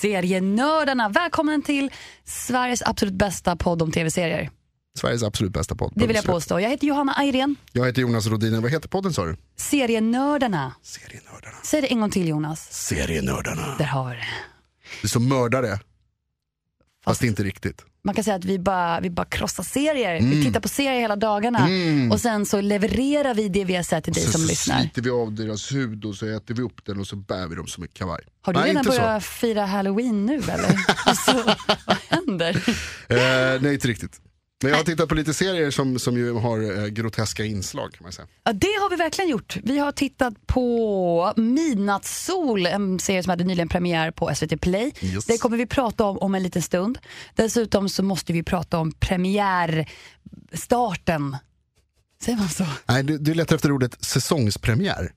Serienördarna. Välkommen till Sveriges absolut bästa podd om tv-serier. Sveriges absolut bästa podd. Det vill jag påstå. Jag heter Johanna Ayrén. Jag heter Jonas Rodiner. Vad heter podden sa du? Serienördarna. Serienördarna. Säg det en gång till Jonas. Serienördarna. Där har vi det. Det är som mördare. Fast inte riktigt. Man kan säga att vi bara, vi bara krossar serier. Mm. Vi tittar på serier hela dagarna och sen så levererar vi det vi har sett till dig så, som så lyssnar. sliter vi av deras hud och så äter vi upp den och så bär vi dem som en kavaj. Har du Nej, redan börjat fira halloween nu eller? alltså, vad händer? så. Eh, nej, inte riktigt. Men jag har tittat på lite serier som, som ju har eh, groteska inslag kan man säga. Ja, det har vi verkligen gjort. Vi har tittat på Midnattssol, en serie som hade nyligen premiär på SVT Play. Yes. Det kommer vi prata om om en liten stund. Dessutom så måste vi prata om premiärstarten. Säger man så? Nej, du, du letar efter ordet säsongspremiär.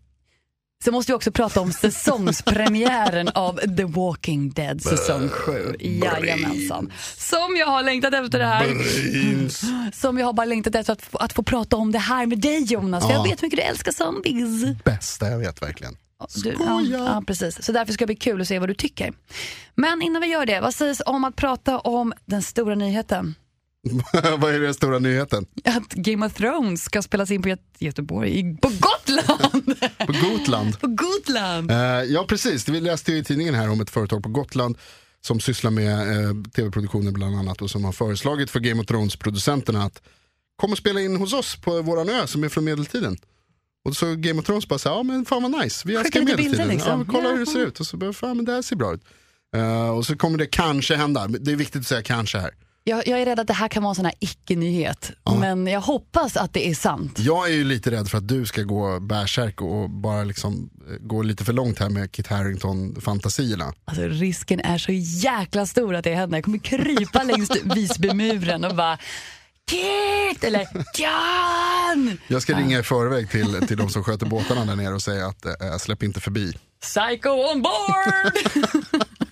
Så måste vi också prata om säsongspremiären av The Walking Dead säsong 7. Jajamensan. Som jag har längtat efter det här. Brains. Som jag har bara längtat efter att att få prata om det här med dig Jonas. För Ja. jag vet hur mycket du älskar zombies. Bästa jag vet verkligen. Du, ja, ja, precis. Så därför ska det bli kul att se vad du tycker. Men innan vi gör det, vad sägs om att prata om den stora nyheten? Vad är den stora nyheten? Att Game of Thrones ska spelas in på Göte- Göteborg, på Gotland! På Gotland. på Gotland! Eh, ja precis, vi läste ju i tidningen här om ett företag på Gotland som sysslar med eh, tv-produktioner bland annat och som har föreslagit för Game of Thrones-producenterna att kom och spela in hos oss på våran ö som är från medeltiden. Och så Game of Thrones bara så här, ja men fan vad nice, vi älskar medeltiden. liksom. ja, kolla hur det Ja. ser ut. Och så bara, fan men det här ser bra ut. Eh, och så kommer det kanske hända, det är viktigt att säga kanske här. Jag, jag är rädd att det här kan vara en sån här icke-nyhet. Men jag hoppas att det är sant. Jag är ju lite rädd för att du ska gå bärsärk och bara liksom eh, gå lite för långt här med Kit Harington-fantasierna. Alltså, risken är så jäkla stor att det händer. Jag kommer krypa längs Visbymuren och bara Kit! Eller Jan! Jag ska ringa i förväg till, till de som sköter båtarna där nere och säga att eh, släpp inte förbi. Psycho on board!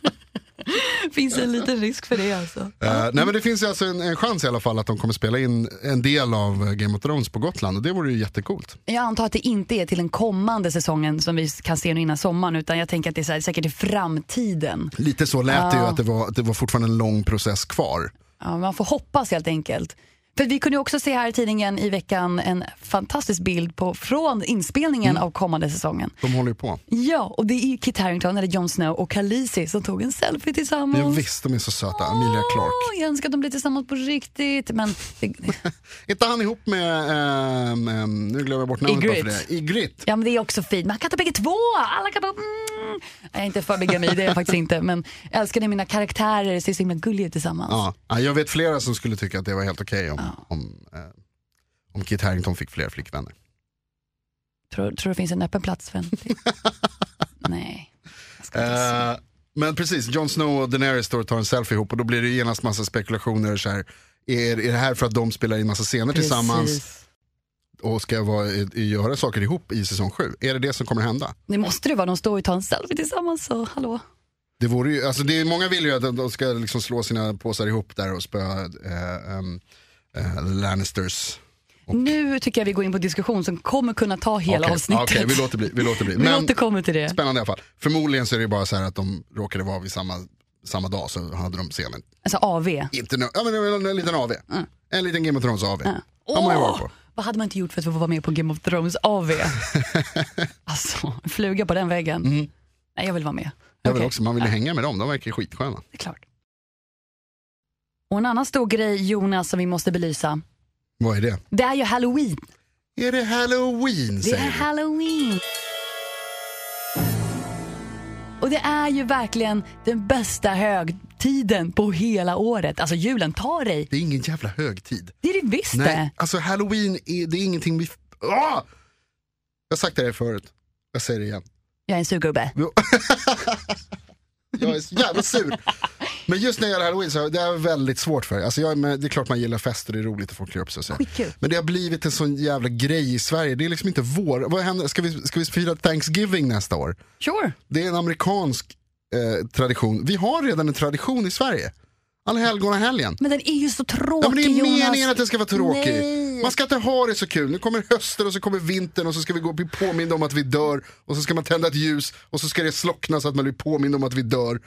Finns en liten risk för det alltså. Eh, nej men det finns ju alltså en, en chans i alla fall att de kommer spela in en del av Game of Thrones på Gotland och det vore ju jättecoolt. Jag antar att det inte är till den kommande säsongen som vi kan se nu innan sommaren utan jag tänker att det är så här, säkert i framtiden. Lite så lät det ju att det var, att det var fortfarande en lång process kvar. Ja, man får hoppas helt enkelt. För vi kunde också se här i tidningen i veckan en fantastisk bild på, från inspelningen av kommande säsongen. De håller ju på. Ja, och det är ju Kit Harington, eller Jon Snow och Khaleesi som tog en selfie tillsammans. Ja, visst, de är så söta. Emilia Clarke. Åh, jag önskar att de blir tillsammans på riktigt. Men inte han ihop med, ehm, ehm, nu glömmer jag bort namnet Ygritte. det. Ygritte. ja, men det är också fint. Man kan ta bägge två. Alla kan bara... Mm. Jag är inte för bigami, det är jag faktiskt inte. Men jag älskar när mina karaktärer ser så himla gulliga ut tillsammans. Ja. Ja, jag vet flera som skulle tycka att det var helt okej om, om, eh, om Kit Harington fick fler flickvänner. Tror, tror det finns en öppen plats för en? Nej. Eh, men precis, Jon Snow och Daenerys står och tar en selfie ihop och då blir det genast massa spekulationer. Så här, är, är det här för att de spelar in massa scener tillsammans Precis. och ska vara, göra saker ihop i säsong 7? Är det det som kommer hända? Det måste det vara. De står och tar en selfie tillsammans. Så hallå. Det vore ju, alltså det är, många vill ju att de ska liksom slå sina påsar ihop där och spöa eh, ehm, eh, Lannisters. Nu tycker jag vi går in på diskussion som kommer kunna ta hela Okej, avsnittet. okej, vi låter bli. Vi, låter bli. Vi Men återkommer till det. spännande i alla fall. Förmodligen så är det bara så här att de råkade vara vid samma, samma dag så hade de scenen. Alltså AV. Inte no- ja, men en, en liten AV. En liten Game of Thrones AV. Ju varit på. Vad hade man inte gjort för att få vara med på Game of Thrones AV? alltså, fluga på den väggen. Nej, jag vill vara med. Mm. Jag vill också, man vill ju hänga med dem, de verkar skitsköna. Det är klart. Och en annan stor grej Jonas som vi måste belysa. Vad är det? Det är ju halloween. Är det halloween Det säger är du? halloween. Och det är ju verkligen den bästa högtiden på hela året. Alltså julen, ta dig. Det är ingen jävla högtid. Det är det visst Nej, det. alltså halloween är, det är ingenting vi... Ah! Jag har sagt det här förut, jag säger det igen. Jag är en surgubbe. Jag är så jävla sur. Men just när det gäller halloween så är det väldigt svårt för. Alltså jag, är det är klart man gillar fester, det är roligt att folk klär upp sig och så. Men det har blivit en sån jävla grej i Sverige. Det är liksom inte vår. Vad händer? Ska vi, ska vi fira Thanksgiving nästa år? Sure. Det är en amerikansk eh, tradition. Vi har redan en tradition i Sverige. Alla helgon och helgen. Men den är ju så tråkig Ja, men det är Jonas. meningen att det ska vara tråkigt. Nej. Man ska inte ha det så kul. Nu kommer hösten och så kommer vintern och så ska vi gå och bli påminda om att vi dör. Och så ska man tända ett ljus och så ska det slockna så att man blir påmind om att vi dör.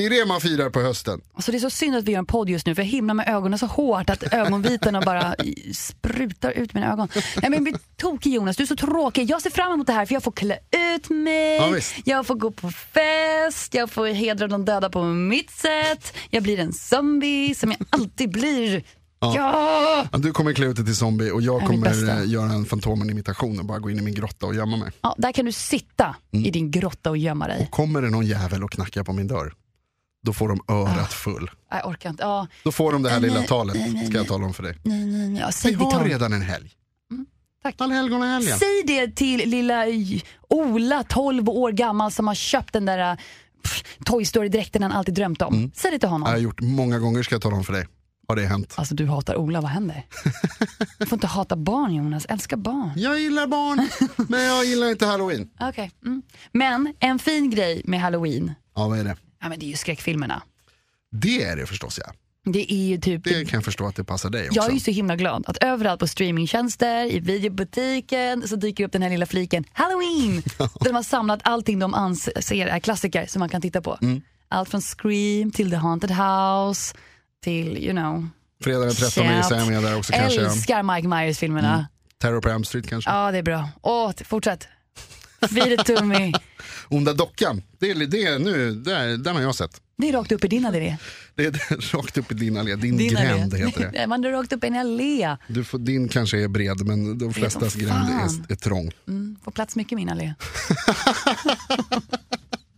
Det är det man firar på hösten. Alltså det är så synd att vi gör en podd just nu för jag himlar med ögonen så hårt att ögonvitorna bara sprutar ut mina ögon. Nej men bli tokig Jonas, du är så tråkig. Jag ser fram emot det här för jag får klä ut mig, Ja, jag får gå på fest, jag får hedra de döda på mitt sätt, jag blir en zombie som jag alltid blir. Ja! Ja, Du kommer klä ut dig till zombie och jag kommer göra en Fantomen-imitation och bara gå in i min grotta och gömma mig. ja! Där kan du sitta Mm. i din grotta och gömma dig. Kommer det någon jävel och knackar på min dörr, då får de Ah. örat full. Jag orkar inte. Ja, Då får de det här Nej, lilla nej, talet, nej, nej, ska jag tala om för dig. nej, nej, nej. Ja, säg Vi har redan en helg. tack. Allhelgona helgen. Säg det till lilla Ola, 12 år gammal, som har köpt den där pff, Toy Story-dräkten han alltid drömt om. Mm. Säg det till honom. Jag har gjort många gånger ska jag tala om för dig. Har det hänt? Alltså du hatar Ola, vad händer? Du får inte hata barn Jonas, älska barn. Jag gillar barn, men jag gillar inte halloween. Okej. Mm. Men en fin grej med halloween, Ja, vad är det? Ja, men det är ju skräckfilmerna. Det är det förstås ja. Det är ju typ Det kan jag förstå att det passar dig också. Jag är ju så himla glad att överallt på streamingtjänster, i videobutiken så dyker upp den här lilla fliken Halloween. där de har samlat allting de anser är klassiker som man kan titta på. Mm. Allt från Scream till The Haunted House till, you know. Fredag den 13 gissar jag med där också kanske. Älskar Mike Myers-filmerna. Terror på Elm Street kanske. Ja, det är bra. Åh, fortsätt. Me. Onda dockan, det är, det är nu, där, den har jag sett. Det är rakt upp i din allé. Det är rakt upp i din allé, din, Din gränd allé. heter det. Man är rakt upp i en allé. Du får, din kanske är bred men de flestas gränd är, är trång. Mm, får plats mycket i min allé.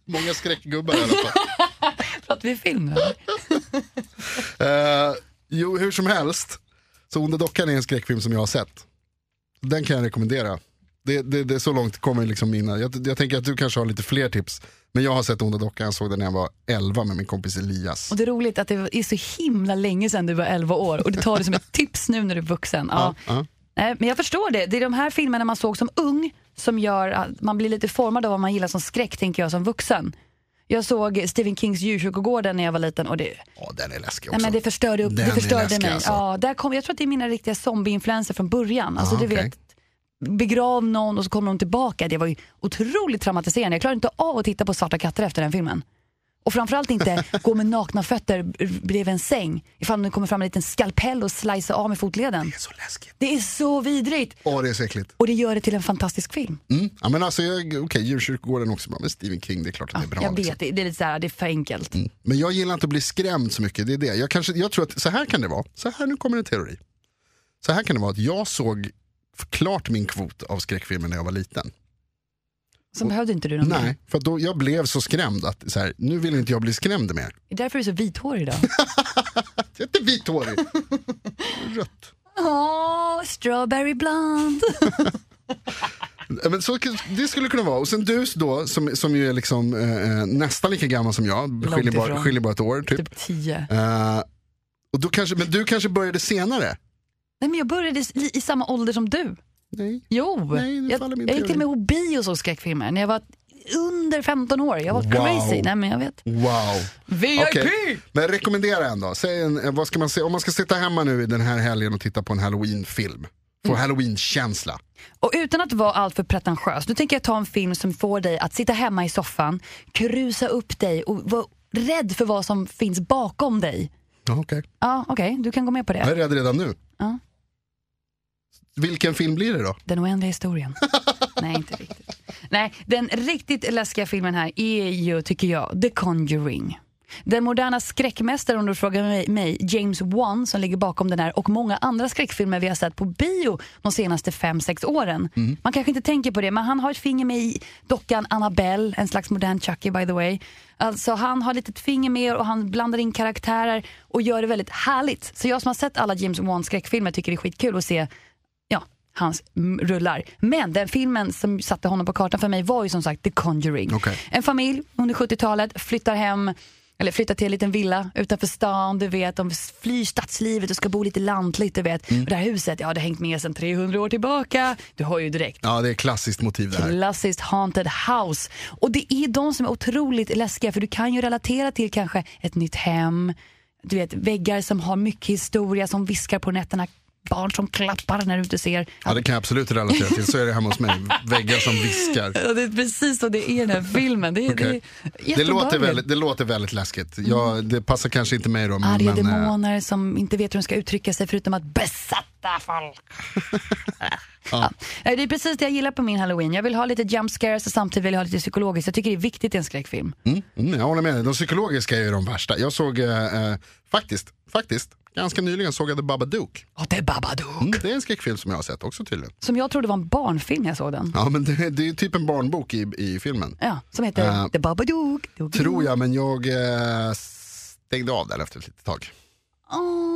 Många skräckgubbar i alla fall. Pratar vi film? Eh, jo, hur som helst. Så Onda dockan är en skräckfilm som jag har sett. Den kan jag rekommendera. Det, det, det är så långt kommer liksom mina. Jag, jag tänker att du kanske har lite fler tips. Men jag har sett Onda dockan, jag såg den när jag var 11 med min kompis Elias. Och det är roligt att det är så himla länge sedan du var 11 år och du tar det som ett tips nu när du är vuxen. Ja. Ja. Nej, Men jag förstår det. Det är de här filmerna man såg som ung som gör att man blir lite formad av vad man gillar som skräck tänker jag som vuxen. Jag såg Stephen Kings Djurkyrkogården när jag var liten och det, Ja, den är läskig också. nej, men det förstörde, upp, Den det förstörde mig. alltså. Ja, där kom, jag tror att det är mina riktiga zombie-influenser från början. Alltså, Ja, du okej. vet, begrav någon och så kommer de tillbaka. Det var ju otroligt traumatiserande. Jag klarade inte av att titta på Svarta katter efter den filmen. Och framförallt inte gå med nakna fötter bredvid en säng ifall det kommer fram en liten skalpell och slicear av med fotleden. Det är så läskigt. Det är så vidrigt. Åh, det är så äckligt. Och det gör det till en fantastisk film. Mm. Ja, men alltså, okej, Djurkyrkogården är också bra, men Stephen King, det är klart att det är bra. jag liksom. vet, det, det är lite så här, det är för enkelt. Men jag gillar inte att bli skrämd så mycket, det är det. Jag, kanske, jag tror att så här kan det vara, så här nu kommer en teori. Så här kan det vara att jag såg klart min kvot av skräckfilmer när jag var liten. Så behövde inte du någon mer. Nej, för då, jag blev så skrämd att så här, nu vill inte jag bli skrämd mer. Det är därför du är så vithårig idag. Jag är inte vithårig. Rött. Åh, strawberry blonde. Ja, Men så, det skulle kunna vara. Och sen du då, som, som ju är liksom, eh, nästan lika gammal som jag, skiljer bara, skiljer bara ett år typ. typ tio. Eh, och då kanske, men du kanske började senare? Nej men jag började i, i samma ålder som du. Nej. Jo, Nej, jag, min jag gick till och med på bio och såg skräckfilmer när jag var under 15 år. Jag var Wow. crazy. Nej men jag vet. Wow. VIP! Okej, Men rekommendera en då. Säg en, eh, vad ska man se, om man ska sitta hemma nu i den här helgen och titta på en halloween-film. Få halloween-känsla. Och utan att vara alltör pretentiös, nu tänker jag ta en film som får dig att sitta hemma i soffan, krusa upp dig och vara rädd för vad som finns bakom dig. Ja, okej. Ja, okej, du kan gå med på Jag är det. rädd redan nu. Ja. Vilken film blir det då? Den oändliga historien. Nej, inte riktigt. Nej, den riktigt läskiga filmen här är ju, tycker jag, The Conjuring. Den moderna skräckmästaren, om du frågar mig, mig, James Wan, som ligger bakom den här och många andra skräckfilmer vi har sett på bio de senaste 5-6 åren. Man kanske inte tänker på det, men han har ett finger med i dockan Annabelle, en slags modern Chucky by the way. Alltså han har lite finger med och han blandar in karaktärer och gör det väldigt härligt. Så jag som har sett alla James Wan skräckfilmer tycker det är skitkul att se hans mm, rullar. Men den filmen som satte honom på kartan för mig var ju som sagt The Conjuring. Okej. En familj under 70-talet flyttar hem eller flyttar till en liten villa utanför stan, du vet, de flyr stadslivet och ska bo lite lantligt, du vet. Och det här huset, ja det har hängt med sedan 300 år tillbaka. Du har ju direkt. Ja, det är klassiskt motiv det här. Klassiskt haunted house. Och det är de som är otroligt läskiga för du kan ju relatera till kanske ett nytt hem, du vet väggar som har mycket historia som viskar på nätterna, barn som klappar när du inte ser. Ja, det kan jag absolut relatera till. Så är det hemma hos mig. Väggar som viskar. Ja, det är precis så det är i den här filmen. Det, är- Okej. det, är Det låter, väldigt, det låter väldigt läskigt. Ja, det passar kanske inte mig då. Men, Arga men, eh, demoner som inte vet hur de ska uttrycka sig förutom att besatta folk. ja. Nej, Det är precis det jag gillar på min halloween. Jag vill ha lite jump scares och samtidigt vill jag ha lite psykologiskt. Jag tycker det är viktigt i en skräckfilm. Mm, jag håller med dig. De psykologiska är ju de värsta. Jag såg eh, eh, faktiskt, faktiskt, ganska nyligen såg jag The Babadook. Och det är Babadook. Mm, det är en skräckfilm som jag har sett också tydligen. Som jag trodde var en barnfilm när jag såg den. Ja, men det, det är typ en barnbok i, i filmen. Ja, som heter Eh, The Babadook. Tror jag, men jag eh, stängde av den efter ett litet tag. Åh,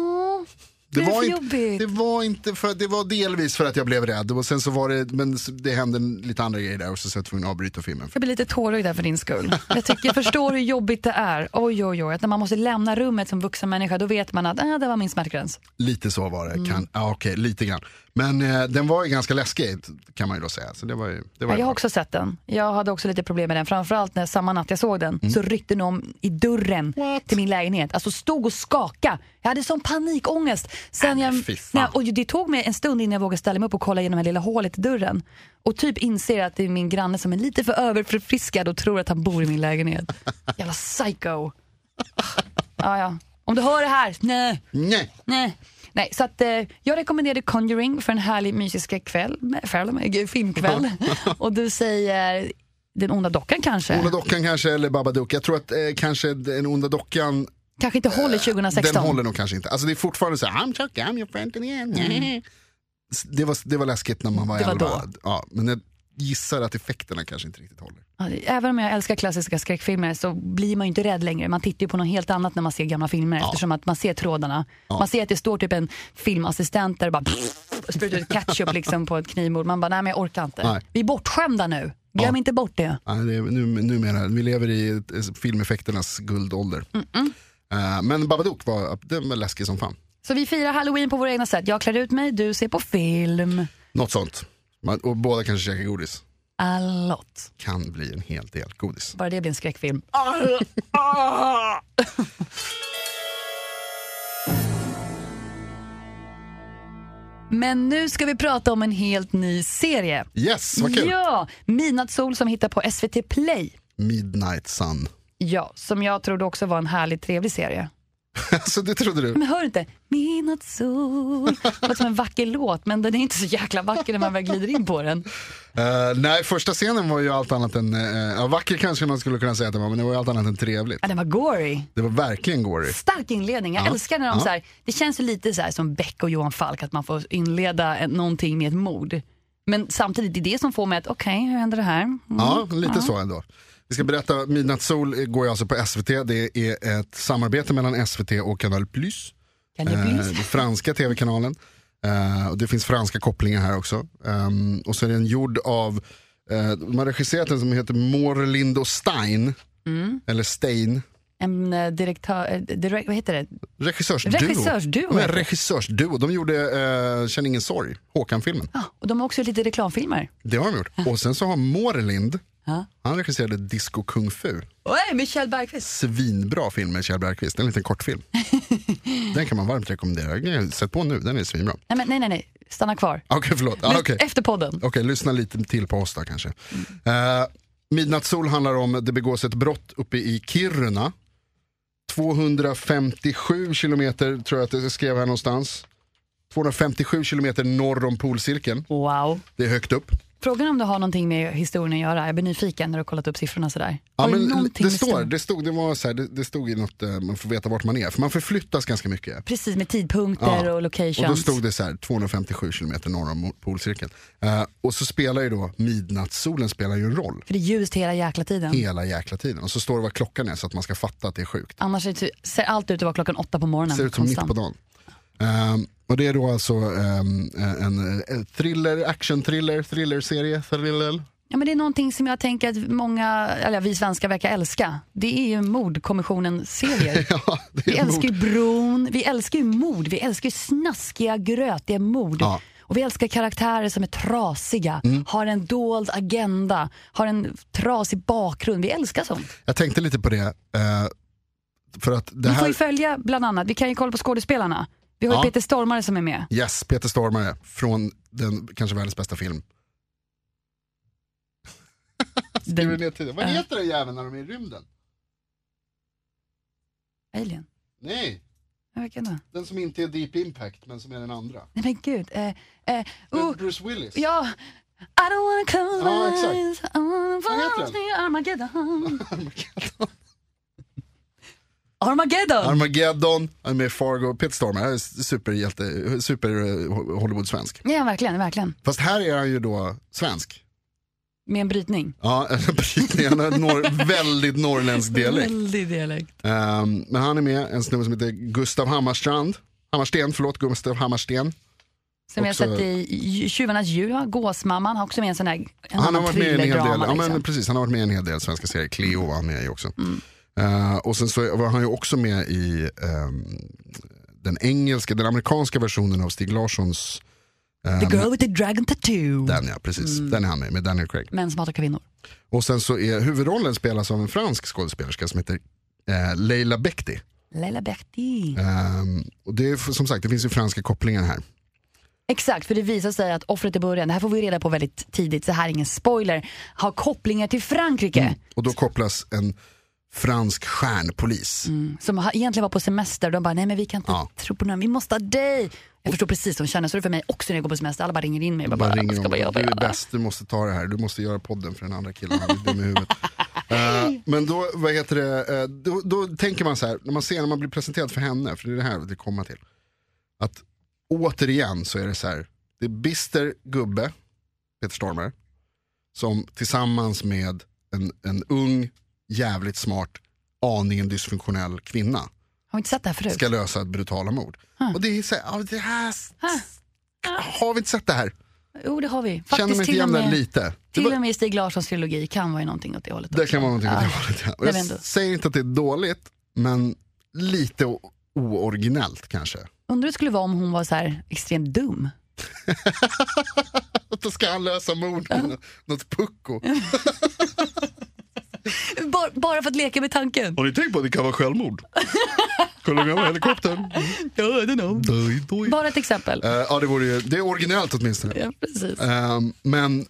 det, för inte, det var inte för det var delvis för att jag blev rädd och sen så var det, men det hände lite andra grejer där och så var jag tvungen att avbryta filmen. Jag blir lite tårögd där för din skull. Jag, tycker, jag förstår hur jobbigt det är. Oj, oj, oj. Att när man måste lämna rummet som vuxen människa, då vet man att äh, det var min smärtgräns. Lite så var det, Mm. ja, okej, lite grann. Men eh, den var ju ganska läskig kan man ju då säga. Så det var ju, det var Ja, jag har också sett den. Jag hade också lite problem med den. Framförallt när samma natt jag såg den så ryckte någon i dörren till min lägenhet. Alltså stod och skaka. Jag hade sån panikångest. Sen Nej, jag, nej, och det tog mig en stund innan jag vågade ställa mig upp och kolla genom det lilla hålet i dörren. Och typ inser att det är min granne som är lite för överförfriskad och tror att han bor i min lägenhet. Jävla psycho. Ja, ja. Om du hör det här, nej. Nej. Nej. Nej, så att, eh, jag rekommenderade Conjuring för en härlig mysig kväll, kväll, eh, filmkväll. och du säger Den onda dockan kanske? Onda dockan kanske eller Babadook. Jag tror att eh, kanske den onda dockan, Kanske inte håller 2016? den håller nog kanske inte. Alltså det är fortfarande så här, I'm Chucky, I'm your friend again. Det, var, det var läskigt när man var Mm. Det var 11. Ja, men jag gissar att effekterna kanske inte riktigt håller. Ja, det- Även om jag älskar klassiska skräckfilmer så blir man ju inte rädd längre. Man tittar ju på något helt annat när man ser gamla filmer eftersom att man ser trådarna. Man ser att det står typ en filmassistent där och bara sprutar ut ketchup liksom på ett knivmord. Man bara, nej men jag orkar inte. Nej. Vi är bortskämda nu. Glöm Ja. inte bort det. Nej, det är, nu, numera, vi lever i filmeffekternas guldålder. Eh, men Babadook var, den var läskig som fan. Så vi firar halloween på våra egna sätt. Jag klär ut mig, du ser på film. Något sånt. Man, och båda kanske käkar godis. Allot. Kan bli en hel del godis. Bara det blir en skräckfilm. Men nu ska vi prata om en helt ny serie. Yes, vad kul. Ja, Midnattssol som hittar på SVT Play. Midnight Sun. Ja, som jag trodde också var en härligt trevlig serie. alltså det trodde du? Men hör inte? Midnattssol. Det låter som en vacker låt, men den är inte så jäkla vacker när man väl glider in på den. Eh, nej, första scenen var ju allt annat än, uh, ja, vacker kanske man skulle kunna säga att den var, men det var ju allt annat än trevligt. Ja, den var gory. Det var verkligen gory. Stark inledning. Jag Ja. älskar när de Ja. så här, det känns ju lite så här som Beck och Johan Falk, att man får inleda en, någonting med ett mord. Men samtidigt, det är det som får mig att, okej, hur händer det här? Mm. Ja, lite så ändå. Vi ska berätta, Midnattssol går ju alltså på SVT. Det är ett samarbete mellan SVT och Canal Plus. Kan jag Eh, den franska tv-kanalen. Eh, och det finns franska kopplingar här också. Ehm, och så är den gjord av, eh, de har regisserat den som heter Morlind och Stein. Mm. Eller Stein. En eh, direktör, eh, direkt, vad heter det? Regissörsduo. Regissörsduo De är regissörsduo. De gjorde uh, Känn ingen sorg, Håkan-filmen. Ja, och de har också lite reklamfilmer. Det har de gjort. Och sen så har Morlind, Ja. han regisserade Disco Kung Fu. Oj, Michel Bergqvist. Svinbra film med Kjell Bergqvist, en liten kortfilm. den kan man varmt rekommendera. Sett på nu, den är svinbra. Nej, men, nej, nej, nej, stanna kvar. Okej, förlåt. Ah, okej. Efter podden. Okej, lyssna lite till på oss då kanske. Eh, Midnattssol handlar om, det begås ett brott uppe i Kiruna. 257 kilometer tror jag att jag skrev här någonstans. 257 kilometer norr om polcirkeln. Wow. Det är högt upp. Frågan om det har någonting med historien att göra. Jag blir nyfiken när du har kollat upp siffrorna sådär. Ja, men det, står, det, stod, det, var så här, det, det stod i något, eh, man får veta vart man är, för man förflyttas ganska mycket. Precis, med tidpunkter Ja, och locations. Och då stod det så här 257 kilometer norr om polcirkeln. Eh, och så spelar ju då midnattssolen spelar ju en roll För det är ljust hela jäkla tiden. hela jäkla tiden. Och så står det vad klockan är så att man ska fatta att det är sjukt. Annars ser allt ut att vara klockan åtta på morgonen. Ser ut som mitt konstant. på dagen. Ehm, och det är då alltså ehm, en, en thriller, action-thriller, thriller-serie, thriller. Ja, men det är någonting som jag tänker att många, eller vi svenskar verkar älska. Det är ju mordkommissionen-serier. Ja, Vi älskar ju bron, vi älskar ju mord, vi älskar ju snaskiga, grötiga mord. Ja. Och vi älskar karaktärer som är trasiga, Mm. har en dold agenda, har en trasig bakgrund. Vi älskar sånt. Jag tänkte lite på det. eh, för att det Vi får här, ju följa bland annat, vi kan ju kolla på skådespelarna. Vi har ju Ja. Peter Stormare som är med. yes, Peter Stormare från den kanske världens bästa film. Skriver Den, ner tiden. Vad Ja. heter den jäveln när de är i rymden? Alien. Nej, Ja, Vilken då? den som inte är Deep Impact men som är den andra. Nej men gud. Eh, eh, oh, Bruce Willis. ja. I don't wanna close Ja, my exakt. eyes. I wanna to Armageddon. Armageddon! Armageddon, han är med i Fargo, Peter Stormare, han är superhjälte, super eh, Hollywood-svensk. Ja, verkligen, verkligen. Fast här är han ju då svensk. Med en brytning. Ja, en brytning, han har en norr, väldigt norrländsk dialekt. Väldig dialekt. Ehm, men han är med, en snubbe som heter Gustav Hammarstrand. Hammarsten, förlåt, Gustav Hammarsten. Som vi har sett i Tjuvarnas djur, Gåsmamman har också med en sån där en Han har varit med i en hel del, thrillerdrama, ja, men liksom. precis, han har varit med i en hel del svenska serier. Cleo var han med i också. Mm. Eh, och sen så var han ju också med i ehm, den engelska, den amerikanska versionen av Stig Larssons ehm, The girl with the dragon tattoo. Den ja, precis. Mm. Den är han med, med Daniel Craig. Män som hatar kvinnor. Och sen så är huvudrollen spelas av en fransk skådespelerska som heter eh, Leila Bekti. Leila Berti. Ehm, och det är som sagt, det finns ju franska kopplingar här. Exakt, för det visar sig att offret i början, det här får vi reda på väldigt tidigt, så här är ingen spoiler, har kopplingar till Frankrike. Och då kopplas en fransk stjärnpolis. Som har, egentligen var på semester och de bara, nej men vi kan inte Ja. tro på någon, vi måste ha dig. Jag förstår precis de känner, så det för mig också när jag går på semester. Alla bara ringer in mig. Bara bara, ringer ska man göra? du är bäst, du måste ta det här, du måste göra podden för den andra killen, han är dum i huvudet. Eh, men då, vad heter det, eh, då, då tänker man så här, när man ser, när man blir presenterad för henne, för det är det här det kommer till. Att återigen så är det så här, det är bister gubbe, Peter Stormare, som tillsammans med en, en ung, jävligt smart, aningen dysfunktionell kvinna Har inte sett det här förut? ska lösa ett brutala mord. Och det är så här, det här, Ah. har vi inte sett det här? Jo det har vi. Känner Faktiskt mig inte igen lite. Till och med Stig Larssons trilogi kan vara ju någonting åt det hållet det också. kan vara någonting åt det hållet. Ja. Och jag säger inte att det är dåligt, men lite ooriginellt kanske. Undrar hur det skulle vara om hon var så här extremt dum. Då ska han lösa mord med nå- något pucko. Bara, bara för att leka med tanken. Har ni tänkt på att det kan vara självmord? Kolla med helikoptern. Doj, doj. Bara ett exempel. Eh, ja, det, vore ju, det är originellt åtminstone. Ja, precis. Ehm, men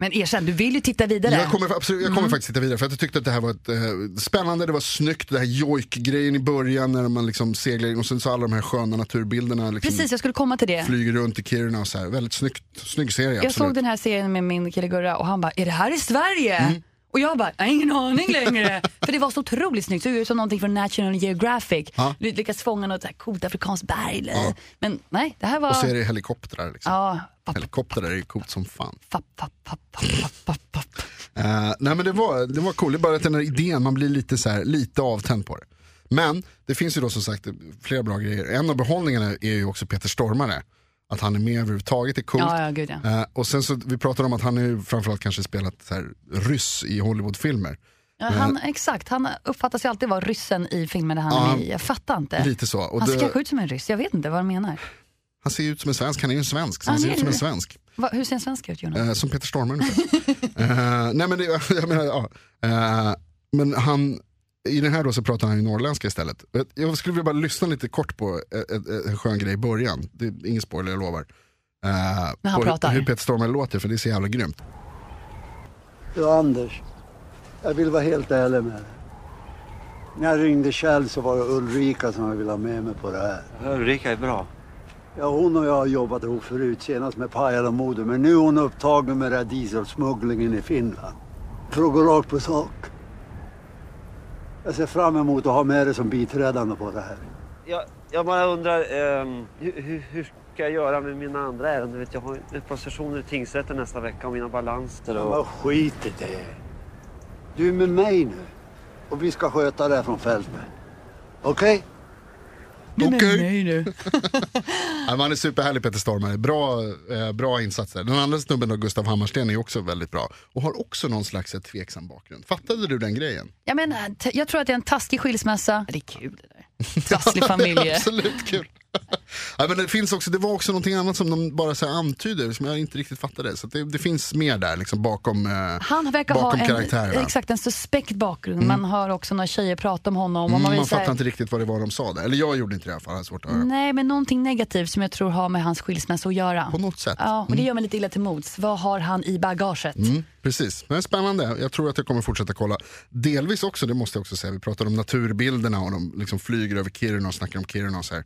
Men erkänn, du vill ju titta vidare. Jag kommer, absolut, jag kommer faktiskt titta vidare för att jag tyckte att det här var ett, eh, spännande, det var snyggt, det här jojk-grejen i början när man liksom seglar in och sen så alla de här sköna naturbilderna liksom Precis, jag skulle komma till det. flyger runt i Kiruna och så här. Väldigt snyggt, snygg serie Jag absolut. såg den här serien med min kille Gurra och han bara, är det här i Sverige? Och jag bara, jag har ingen aning längre. För det var så otroligt snyggt, det såg ut som någonting från National Geographic. Ja. Du lyckas fånga något coolt afrikanskt berg. Men nej, det här var... Och så är det helikoptrar liksom. Ja, papp, Helikoptrar är ju coolt som fan. papp, papp, papp, papp, papp, papp, papp. Eh, nej men det var, det var cool, det är bara att den här idén, man blir lite, så här, lite avtänd på det. Men det finns ju då som sagt flera bra grejer. En av behållningarna är ju också Peter Stormare. Att han är med överhuvudtaget är coolt. Ja, ja, gud ja. Eh, och sen så, vi pratade om att han ju framförallt kanske spelat så här, ryss i Hollywoodfilmer. ja han, exakt, han uppfattas ju alltid vara ryssen i filmen han Ja, är med. Jag fattar inte. Lite så. Och han ser det, kanske ut som en ryss, jag vet inte vad han menar. han ser ut som en svensk, han är ju en svensk. Så Ja, han ser ut är som en svensk. Va, hur ser en svensk ut Jonas? Eh, som Peter Stormare ungefär. eh, nej men det, jag menar, ja. Eh, men han, i den här då så pratar han ju norrländska istället. Jag- skulle vilja bara lyssna lite kort på ett- ett- en skön grej i början. Det är ingen spoiler, jag lovar. När han pratar. Hur Peter Stormare låter, för det är så jävla grymt. Du Anders, jag vill vara helt ärlig med dig. När jag ringde Kjell så var det Ulrika som jag ville ha med mig på det här. Ulrika är bra. Ja, hon och jag har jobbat ihop förut, senast med Pajala Modo. Men nu är hon upptagen med den här dieselsmugglingen i Finland. För att gå rakt på sak. Jag ser fram emot att ha med dig som biträdande på det här. Jag, jag bara undrar, ehm, hur, hur, ska jag göra med mina andra ärenden? Vet, jag har ett par sessioner i tingsrätten nästa vecka och mina balanser. Och... vad skit i det. Du är med mig nu. Och vi ska sköta det här från fältet. Okej? Okej. Nej nu. Ja, man är superhärlig Peter Stormare, bra, eh, bra insatser. Den andra snubben då, Gustav Hammarsten är också väldigt bra. Och har också någon slags eh, tveksam bakgrund. Fattade du den grejen? Jag, menar, t- jag tror att det är en taskig skilsmässa. Det är kul det där. Trasslig familj. Absolut kul. ja, men det, finns också, det var också någonting annat som de bara så här antyder som jag inte riktigt fattade. Så det, det finns mer där liksom, bakom, eh, Han verkar ha en, karaktärerna. exakt, en suspekt bakgrund. Man hör också när tjejer pratar om honom. Och man Mm, man här- fattar inte riktigt vad det var de sa där. Eller jag gjorde inte det i alla fall, svårt att höra. Nej, men någonting negativt som jag tror har med hans skilsmässa att göra. På något sätt. Ja, och det gör mig lite illa till mods. Vad har han i bagaget? Mm, precis, men spännande. Jag tror att jag kommer fortsätta kolla. Delvis också, det måste jag också säga, vi pratar om naturbilderna och de liksom flyger över Kiruna och snackar om Kiruna och så här.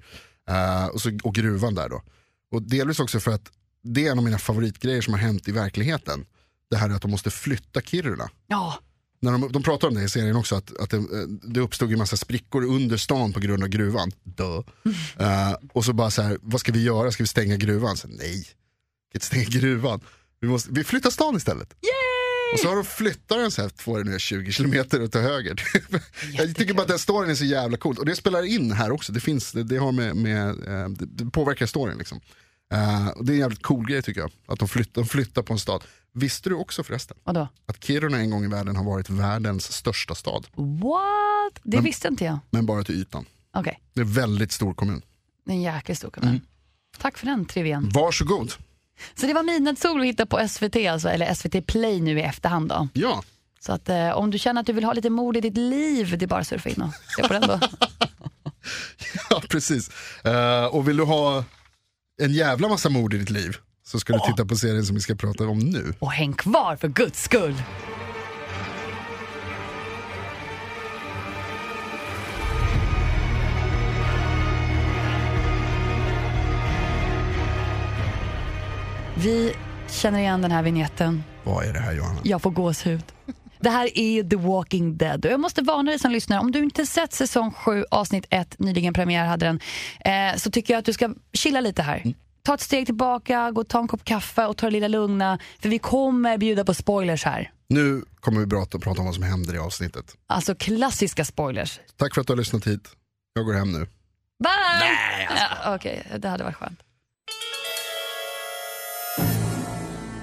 Eh, och, så, och gruvan där då. Och delvis också för att det är en av mina favoritgrejer som har hänt i verkligheten. Det här är att de måste flytta Kiruna. Ja, När de, de pratar om det i serien också, att, att det, eh, det uppstod en massa sprickor under stan på grund av gruvan. Duh. Eh, och så bara så här, vad ska vi göra? Ska vi stänga gruvan? Så, nej, vi kan inte stänga gruvan. Vi, måste, vi flyttar stan istället. Och så har de flyttat den så här, två, nu, 20 kilometer åt höger. jag tycker bara att den storyn är så jävla coolt. Och det spelar in här också, det, finns, det, det har med, med eh, det, påverkar storyn liksom. Eh, och det är en jävligt cool grej tycker jag, att de flyttar, de flyttar på en stad. Visste du också förresten? vadå? att Kiruna en gång i världen har varit världens största stad. What? Det visste inte jag. Men bara till ytan. Okej, Det är en väldigt stor kommun. det är en jäkligt stor kommun. Mm. Tack för den trivian. Varsågod. Så det var Midnattssol att hitta på SVT, alltså, eller SVT Play nu i efterhand. Då. Ja, Så att, eh, om du känner att du vill ha lite mod i ditt liv, det är bara att surfa in och se på den då. ja precis. Eh, och vill du ha en jävla massa mord i ditt liv så ska du titta på serien som vi ska prata om nu. Och häng kvar för guds skull! Vi känner igen den här vignetten. Vad är det här Johanna? Jag får gåshud. Det här är The Walking Dead och jag måste varna dig som lyssnar, om du inte sett säsong 7 avsnitt 1, nyligen premiär hade den, eh, så tycker jag att du ska chilla lite här. Ta ett steg tillbaka, gå och ta en kopp kaffe och ta det lilla lugna, för vi kommer bjuda på spoilers här. Nu kommer vi prata, prata om vad som händer i avsnittet. Alltså klassiska spoilers. Tack för att du har lyssnat hit. Jag går hem nu. Bye! Nej, ja, Okej, det hade varit skönt.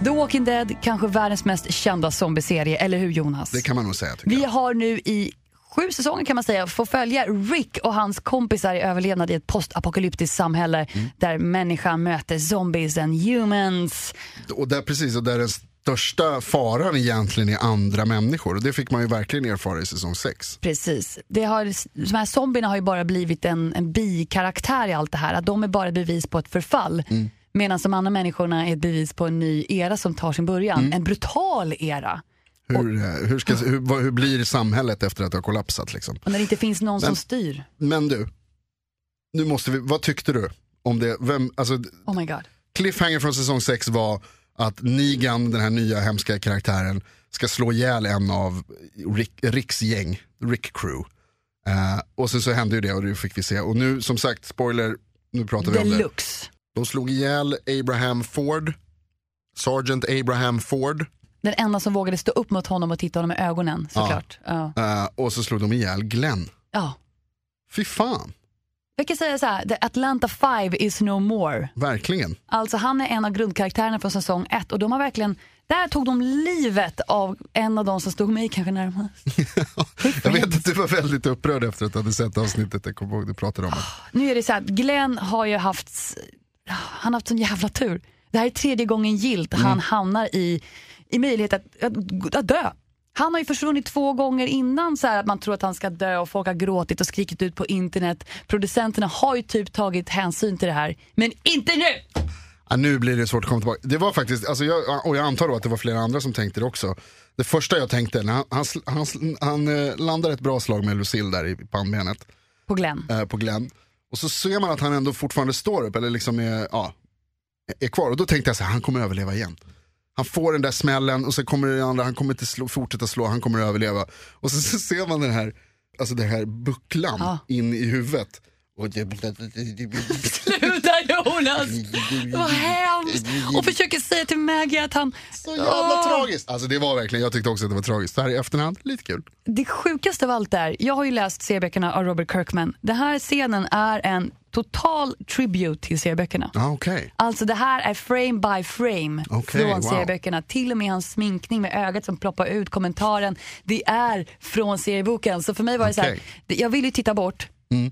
The Walking Dead, kanske världens mest kända zombieserie, eller hur Jonas? Det kan man nog säga Vi jag. har nu i sju säsonger kan man säga få följa Rick och hans kompisar i överlevnad i ett postapokalyptiskt samhälle Mm. där människan möter zombies and humans. Och där, precis, och där den största faran egentligen är andra människor. Och det fick man ju verkligen erfara i säsong 6. Precis. Det har, de här zombierna har ju bara blivit en, en bikaraktär i allt det här. Att de är bara bevis på ett förfall. Mm. Medan de andra människorna är ett bevis på en ny era som tar sin början. Mm. En brutal era. Hur, eh, hur, ska, hur, hur blir samhället efter att det har kollapsat? Liksom? Och när det inte finns någon som Men- styr. Men du, nu måste vi, vad tyckte du om det? Vem, alltså, Oh my god. cliffhanger från säsong 6 var att Negan, den här nya hemska karaktären, ska slå ihjäl en av Rick, Ricks gäng, Rick Crew. Eh, och sen så hände ju det och det fick vi se. Och nu som sagt, spoiler, nu pratar vi om det. De slog ihjäl Abraham Ford, Sergeant Abraham Ford. Den enda som vågade stå upp mot honom och titta honom i ögonen såklart. Ja. eh, och så slog de ihjäl Glenn. ja. Fy fan, Jag kan säga så här, the Atlanta Five is no more. verkligen. Alltså han är en av grundkaraktärerna från säsong ett och de har verkligen, där tog de livet av en av de som stod mig kanske närmast. Jag vet att du var väldigt upprörd efter att du hade sett avsnittet, jag kommer ihåg du pratade om det. Nu är det så här, Glenn har ju haft, han har haft sån jävla tur. Det här är tredje gången gilt han hamnar i, i möjlighet att, att, att dö. Han har ju försvunnit två gånger innan så att man tror att han ska dö och folk har gråtit och skrikit ut på internet. Producenterna har ju typ tagit hänsyn till det här, men inte nu! Ja, nu blir det svårt att komma tillbaka. Det var faktiskt, alltså jag, och jag antar då att det var flera andra som tänkte det också. Det första jag tänkte, när han, han, han, han eh, landar ett bra slag med Lucille där i pannbenet På Glenn. eh, på Glenn. Och så ser man att han ändå fortfarande står upp, eller liksom är, ja, är kvar. Och då tänkte jag så här, han kommer överleva igen. Han får den där smällen och så kommer det andra, han kommer inte slå, fortsätta slå, han kommer överleva. Och så, så ser man den här, alltså den här bucklan Ja. in i huvudet. Och det, Jonas! Vad hemskt! Och försöker säga till Maggie att han... så jävla Åh. tragiskt. Alltså det var verkligen, jag tyckte också att det var tragiskt. Så här i efterhand, lite kul. Det sjukaste av allt är, jag har ju läst serieböckerna av Robert Kirkman. Den här scenen är en total tribute till serieböckerna. Ja, okej. Alltså det här är frame by frame Okej, från wow. serieböckerna. Till och med hans sminkning med ögat som ploppar ut, kommentaren. Det är från serieboken. Så för mig var det så här, jag ville ju titta bort.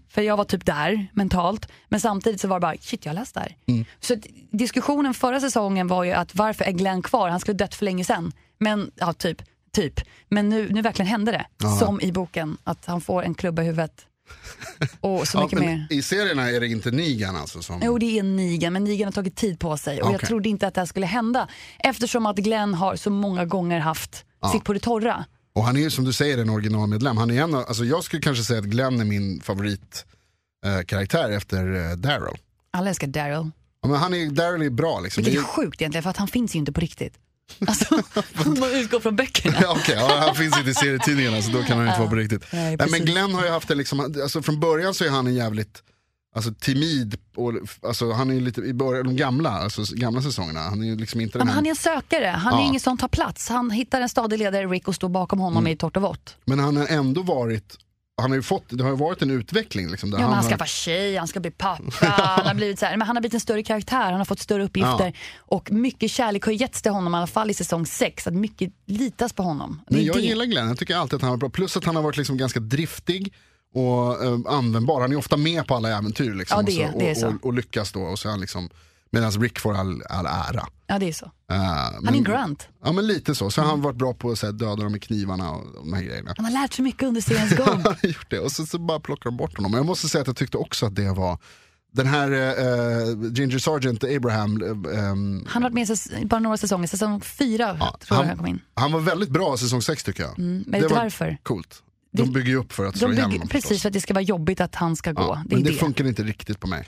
För jag var typ där mentalt. Men samtidigt så var det bara, shit jag har läst det här. Så diskussionen förra säsongen var ju att varför är Glenn kvar? Han skulle dött för länge sedan. Men, ja typ. typ. Men nu, nu verkligen hände det. Som i boken, att han får en klubba i huvudet. Och så Ja, mycket men mer. I serierna är det inte Nigan alltså som... Jo, det är Nigen, men Nigen har tagit tid på sig och jag Okej. trodde inte att det här skulle hända eftersom att Glenn har så många gånger haft sitt på det torra. Och han är ju som du säger en originalmedlem. Han är en, alltså jag skulle kanske säga att Glenn är min favoritkaraktär eh, efter eh, Daryl. Alla älskar Daryl. Ja, men han är, Daryl är bra liksom. Vilket Det är sjukt egentligen för att han finns ju inte på riktigt. Alltså, om man utgår från böckerna. Ja, okej, ja, han finns inte i serietidningarna så då kan han inte vara på riktigt. nej, Nej, men. Glenn har ju haft det liksom, alltså från början så är han en jävligt alltså, timid, och, alltså, han är ju lite i början, de gamla, alltså, gamla säsongerna, han är ju liksom inte Ja, den men här, han är en sökare, han är Ja. ingen som tar plats. Han hittar en stadig ledare, Rick, och står bakom honom i torrt och vått. men han har ändå varit, han har ju fått, det har ju varit en utveckling liksom. Där Ja, men han har, skaffar tjej, han ska bli pappa, han har blivit, så här, men han har blivit en större karaktär, han har fått större uppgifter. Och mycket kärlek har getts till honom, i alla fall i säsong 6. Att mycket litas på honom. Men är jag det. gillar Glenn, jag tycker alltid att han var bra. Plus att han har varit liksom ganska driftig och eh, användbar. Han är ofta med på alla äventyr liksom, Ja, det- och, så, det är och, så. och, och lyckas då. Och så är han liksom, Medan Rick får all, all ära. Ja, det är så. Eh, Han men- är en Grant. Ja men lite så. Så har han varit bra på att döda dem med knivarna och de här grejerna. Han har lärt sig mycket under seriens gång. Han har gjort det och så, så bara plockar de bort honom. Men jag måste säga att jag tyckte också att det var den här eh, Ginger Sargent Abraham, eh, ehm, Han har varit med i bara några säsonger, säsong fyra Ja, tror jag han- han kom in. han var väldigt bra i säsong 6 tycker jag. men det vet var varför? coolt. De bygger ju upp för att slå bygger, honom precis, förstås. för att det ska vara jobbigt att han ska gå. Ja, det men det det. funkar inte riktigt på mig.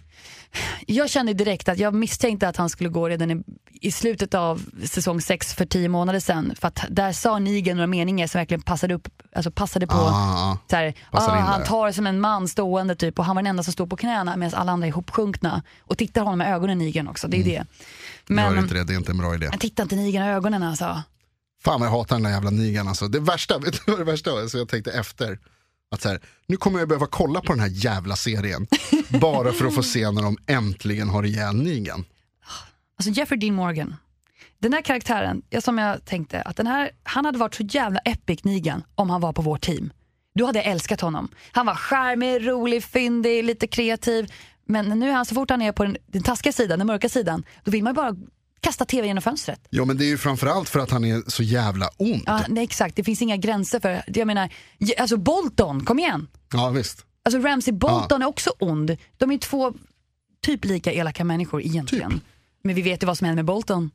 Jag kände direkt att jag misstänkte att han skulle gå redan i, i slutet av säsong 6 för tio månader sedan. För att där sa Nigen några meningar som verkligen passade, upp, alltså passade på. Ah, Så här, ah, han tar som en man stående typ och han var den enda som stod på knäna medan alla andra är ihopsjunkna. Och tittar honom med ögonen Nigen också, det är det. Men, Gör inte det, det är inte en bra idé. jag tittar inte Nigen i ögonen alltså. Fan vad jag hatar den där jävla nigan alltså. Det värsta, vet du vad det värsta var? Så jag tänkte efter. Att så här, nu kommer jag behöva kolla på den här jävla serien. bara för att få se när de äntligen har ihjäl nigan. Alltså Jeffrey Dean Morgan. Den här karaktären, ja, som jag tänkte, att den här, han hade varit så jävla epic Negan om han var på vårt team. Då hade jag älskat honom. Han var charmig, rolig, fyndig, lite kreativ. Men nu är han, så fort han är på den, den taskiga sidan, den mörka sidan, då vill man ju bara kasta tv genom fönstret. Ja men det är ju framförallt för att han är så jävla ond. Ja, Ja, nej, exakt, det finns inga gränser för, jag menar, alltså Bolton, kom igen. visst. Alltså Ramsey Bolton är också ond. De är två typ lika elaka människor egentligen. Men vi vet ju vad som händer med Bolton.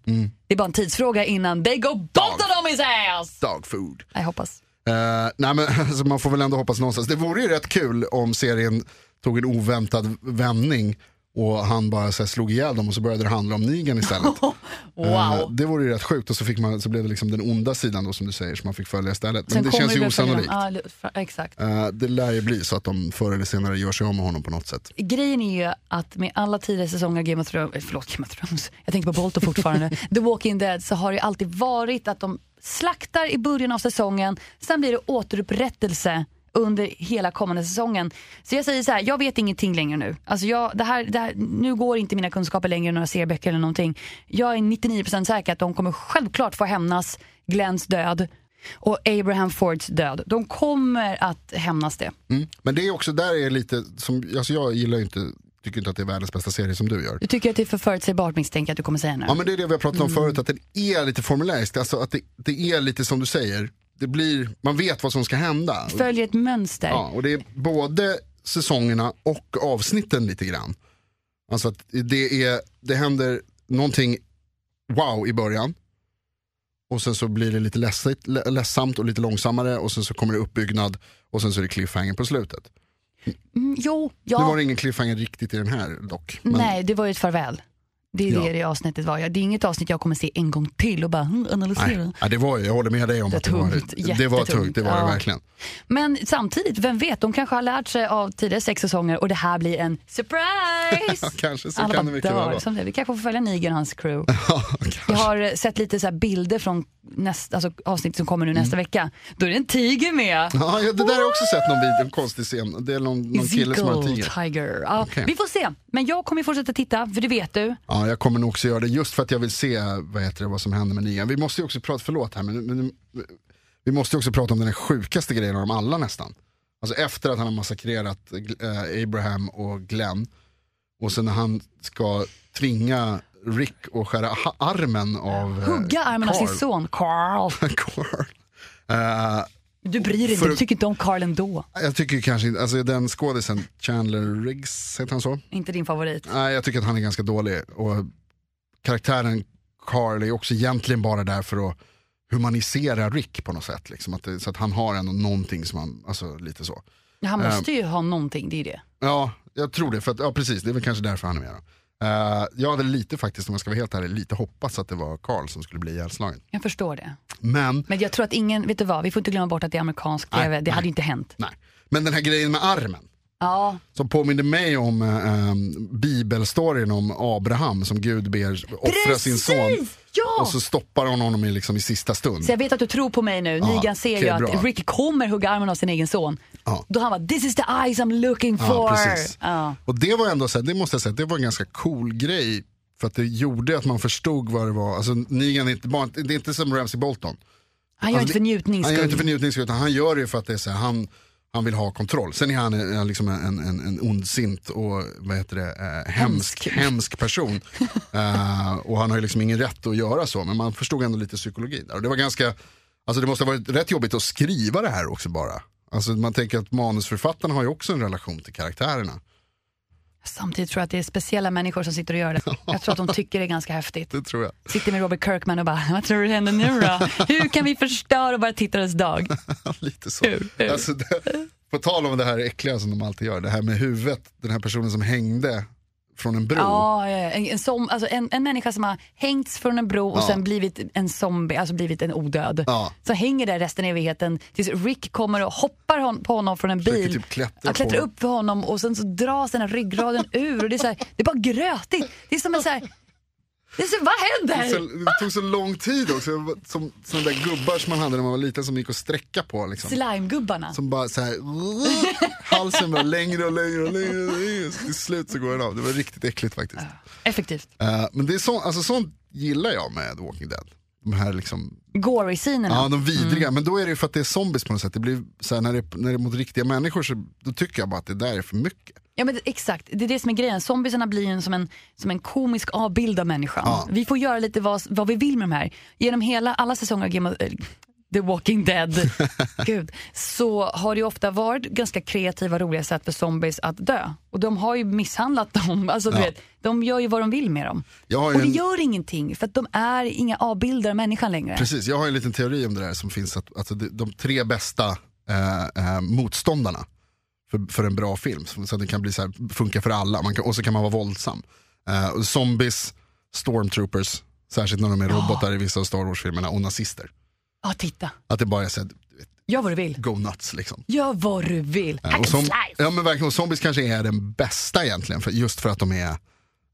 Det är bara en tidsfråga innan they go Bolton on his ass! Dog food. Jag hoppas. Eh, nej men alltså, man får väl ändå hoppas någonstans. Det vore ju rätt kul om serien tog en oväntad vändning och han bara så här, slog ihjäl dem och så började det handla om Nigen istället. Eh, Wow. det vore ju rätt sjukt och så, fick man, så blev det liksom den onda sidan då som du säger som man fick följa istället. Men Sen det känns ju osannolikt. Ja, exakt. Eh, det lär ju bli så att de förr eller senare gör sig av med honom på något sätt. Grejen är ju att med alla tidigare säsonger av Game of Thrones, eh, förlåt Game of Thrones, jag tänker på Bolton fortfarande, The Walking Dead så har det alltid varit att de slaktar i början av säsongen, sen blir det återupprättelse under hela kommande säsongen. Så jag säger så här, jag vet ingenting längre nu. Alltså jag, det här, det här, nu går inte mina kunskaper längre än några serieböcker eller någonting. Jag är 99% säker att de kommer självklart få hämnas Glens död och Abraham Fords död. De kommer att hämnas det. Mm. Men det är också där är lite, som, alltså jag gillar inte, tycker inte att det är världens bästa serie som du gör. Du tycker att det är för förutsägbart misstänker att du kommer säga nu. Ja men det är det vi har pratat om förut, att den är lite formulärisk. Alltså att det, det är lite som du säger, det blir, man vet vad som ska hända. Följer ett mönster. Ja, och det är både säsongerna och avsnitten lite grann. Alltså att det, är, det händer någonting wow i början. Och sen så blir det lite ledsamt, ledsamt och lite långsammare och sen så kommer det uppbyggnad och sen så är det cliffhanger på slutet. Mm, jo, ja. Nu var det ingen cliffhanger riktigt i den här dock. Men, Nej, det var ju ett farväl. Det är Ja. det det avsnittet var. Det är inget avsnitt jag kommer se en gång till och bara hm, analysera. nej, ja, det var, jag håller med dig om Det att det var, det var tungt. Det var Ja. det verkligen. Men samtidigt, vem vet, de kanske har lärt sig av tidigare sex säsonger och det här blir en surprise! Kanske så Alla kan det mycket väl vara. Vi kanske får följa Negan och hans crew. Ja, Jag har eh, sett lite så bilder från nästa, alltså avsnitt som kommer nu nästa vecka. Då är det en tiger med. Mm. Ja, det där har jag också sett någon video, en konstig scen. Det är någon, någon kille som har en tiger. Tiger. Ja, Okej. Vi får se. Men jag kommer fortsätta titta, för det vet du. Ja, jag kommer nog också göra det just för att jag vill se vad, heter det, vad som händer med Negan. Vi måste ju också prata, förlåt här, men, men vi måste ju också prata om den sjukaste grejen av dem alla nästan. Alltså efter att han har massakrerat eh, Abraham och Glenn och sen när han ska tvinga Rick att skära armen av eh, Hugga armen av sin Carl. son Carl. Carl. Eh, Du bryr dig inte, du tycker inte om Carl ändå. jag tycker ju kanske inte, alltså den skådisen, Chandler Riggs, heter han så? Inte din favorit. Nej, jag tycker att han är ganska dålig. Och karaktären Carl är också egentligen bara där för att humanisera Rick på något sätt. Liksom. Att det, så att han har ändå någonting som han, alltså lite så. Han måste ju ha någonting, det är det. Ja, jag tror det. För att, ja, precis, det är väl kanske därför han är med. Då. Eh, jag hade lite faktiskt, om jag ska vara helt ärlig, lite hoppats att det var Carl som skulle bli ihjälslagen. Jag förstår det. Men, Men jag tror att ingen, vet du vad, vi får inte glömma bort att det är amerikansk Nej, TV. Det nej. hade ju inte hänt. nej. Men den här grejen med armen. Ja, Som påminner mig om äh, bibelstoryn om Abraham som Gud ber offra sin son. Ja! Och så stoppar hon honom i, liksom, i sista stund. Så jag vet att du tror på mig nu. Ja, Nigan ser okej, ju att bra. Rick kommer hugga armen av sin egen son. Ja. Då han bara, this is the eyes I'm looking for. Ja. Och det var ändå så här, det måste jag säga, det var en ganska cool grej. För att det gjorde att man förstod vad det var. Alltså Negan är inte bara, det är inte som Ramsey Bolton. Han gör Alltså, inte för njutnings Han gör inte för skull. njutnings skull, utan han gör det för att det är så här, han, han vill ha kontroll. Sen är han liksom en, en, en ondsint och vad heter det, eh, hemsk, Hemsk. hemsk person. Eh, och han har ju liksom ingen rätt att göra så, men man förstod ändå lite psykologi där. Och det var ganska, alltså det måste ha varit rätt jobbigt att skriva det här också bara. Alltså man tänker att manusförfattarna har ju också en relation till karaktärerna. Samtidigt tror jag att det är speciella människor som sitter och gör det. Jag tror att de tycker det är ganska häftigt. Det tror jag. Sitter med Robert Kirkman och bara, vad tror du händer nu då? Hur kan vi förstöra våra tittares dag? Lite så. Hur? Hur? Alltså det, på tal om det här äckliga som de alltid gör, det här med huvudet, den här personen som hängde från en bro. Ja, en, en, som, alltså en, en människa som har hängts från en bro och Ja. sen blivit en zombie, alltså blivit en odöd. Ja. Så hänger där resten av evigheten tills Rick kommer och hoppar hon, på honom från en Försöker bil. typ klättra ja, klättrar på- upp för honom och sen så dras den här ryggraden ur. Och det, är så här, det är bara grötigt. Det är som en så här, det så, vad händer? Så, det tog så lång tid också, som sådana där gubbar som man hade när man var liten som gick att sträcka på. Liksom. Slimegubbarna. Som bara så här, halsen bara längre och längre och längre. Och längre. Så till slut så går den av. Det var riktigt äckligt faktiskt. Effektivt. Eh, men det är så, alltså, sånt gillar jag med The Walking Dead. De här liksom, Gory-scenerna. ja de vidriga, men då är det ju för att det är zombies på något sätt. Det blir, så här, när, det, när det är mot riktiga människor så då tycker jag bara att det där är för mycket. Ja men det, exakt, det är det som är grejen. Zombiesarna blir ju en, som, en, som en komisk avbild av människan. Ja. Vi får göra lite vad, vad vi vill med de här. Genom hela, alla säsonger av Game of, eh, The Walking Dead Gud, så har det ju ofta varit ganska kreativa roliga sätt för zombies att dö. Och de har ju misshandlat dem. Alltså, du Ja. vet, de gör ju vad de vill med dem. Och det en- gör ingenting för att de är inga avbilder av människan längre. Precis, jag har en liten teori om det där som finns, att, alltså, de, de tre bästa eh, eh, motståndarna för, för en bra film, så så att det kan bli så här, funka för alla, Man kan, och så kan man vara våldsam. Och zombies, stormtroopers, särskilt när de är robotar i vissa av Star Wars-filmerna, och nazister. Ja, titta. Att det bara är såhär, Gör vad du vill. go nuts liksom. Gör vad du vill. Hack och, som, ja, men verkligen, och zombies kanske är den bästa egentligen, för, just för att de är,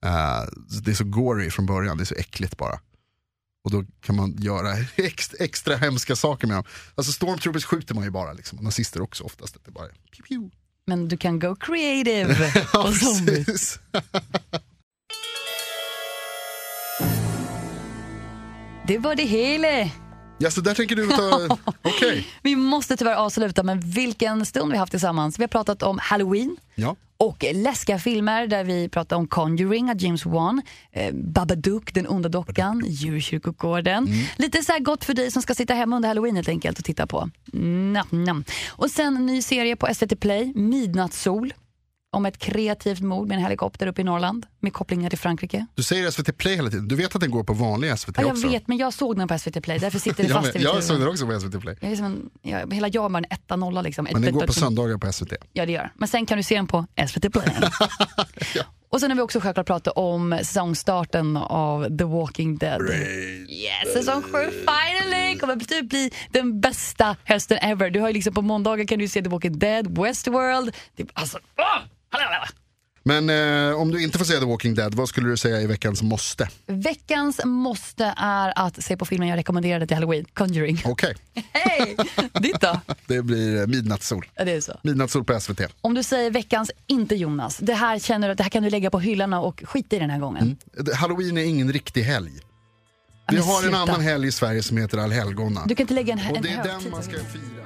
eh, det är så gory från början, det är så äckligt bara. Och då kan man göra extra, extra hemska saker med dem. Alltså stormtroopers skjuter man ju bara, liksom. nazister också oftast. Det bara pew, pew. Men du kan go creative Ja, på zombies. Det var det hela. Ja, så där tänker du ta, okej. Vi måste tyvärr avsluta, men vilken stund vi haft tillsammans. Vi har pratat om Halloween Ja. Och läskiga filmer där vi pratar om Conjuring av James Wan, eh, Babadook, Den onda dockan, Djurkyrkogården. Lite så gott för dig som ska sitta hemma under Halloween helt enkelt och titta på. Nam, nam. Och sen en ny serie på SVT Play, Midnattssol. Om ett kreativt mord med en helikopter uppe i Norrland med kopplingar till Frankrike. Du säger SVT Play hela tiden. Du vet att den går på vanlig SVT Ja, jag också? vet, men jag såg den på SVT Play, därför sitter det jag, fast i mitt jag såg den också på SVT Play. Jag är som en, ja, hela jag bara en etta nolla liksom. Men den går på söndagar på SVT. Ja det gör Men sen kan du se den på SVT Play. Och sen har vi också självklart pratat om säsongstarten av The Walking Dead. Yes, säsong 7 finally kommer typ bli den bästa hösten ever. Du har ju liksom på måndagar kan du se The Walking Dead, Westworld. Det, alltså, åh! Men eh, om du inte får se The Walking Dead, vad skulle du säga är veckans måste? Veckans måste är att se på filmen jag rekommenderade till Halloween, Conjuring. Okej, Hej! Ditt då? det blir eh, midnattssol. Ja, det är så. Midnattssol på SVT. Om du säger veckans inte Jonas, det här känner du att det här kan du lägga på hyllan och skita i den här gången. Halloween är ingen riktig helg. Vi men har en sluta. annan helg i Sverige som heter allhelgona. Du kan inte lägga en, Och en det är högtid den man ska fira.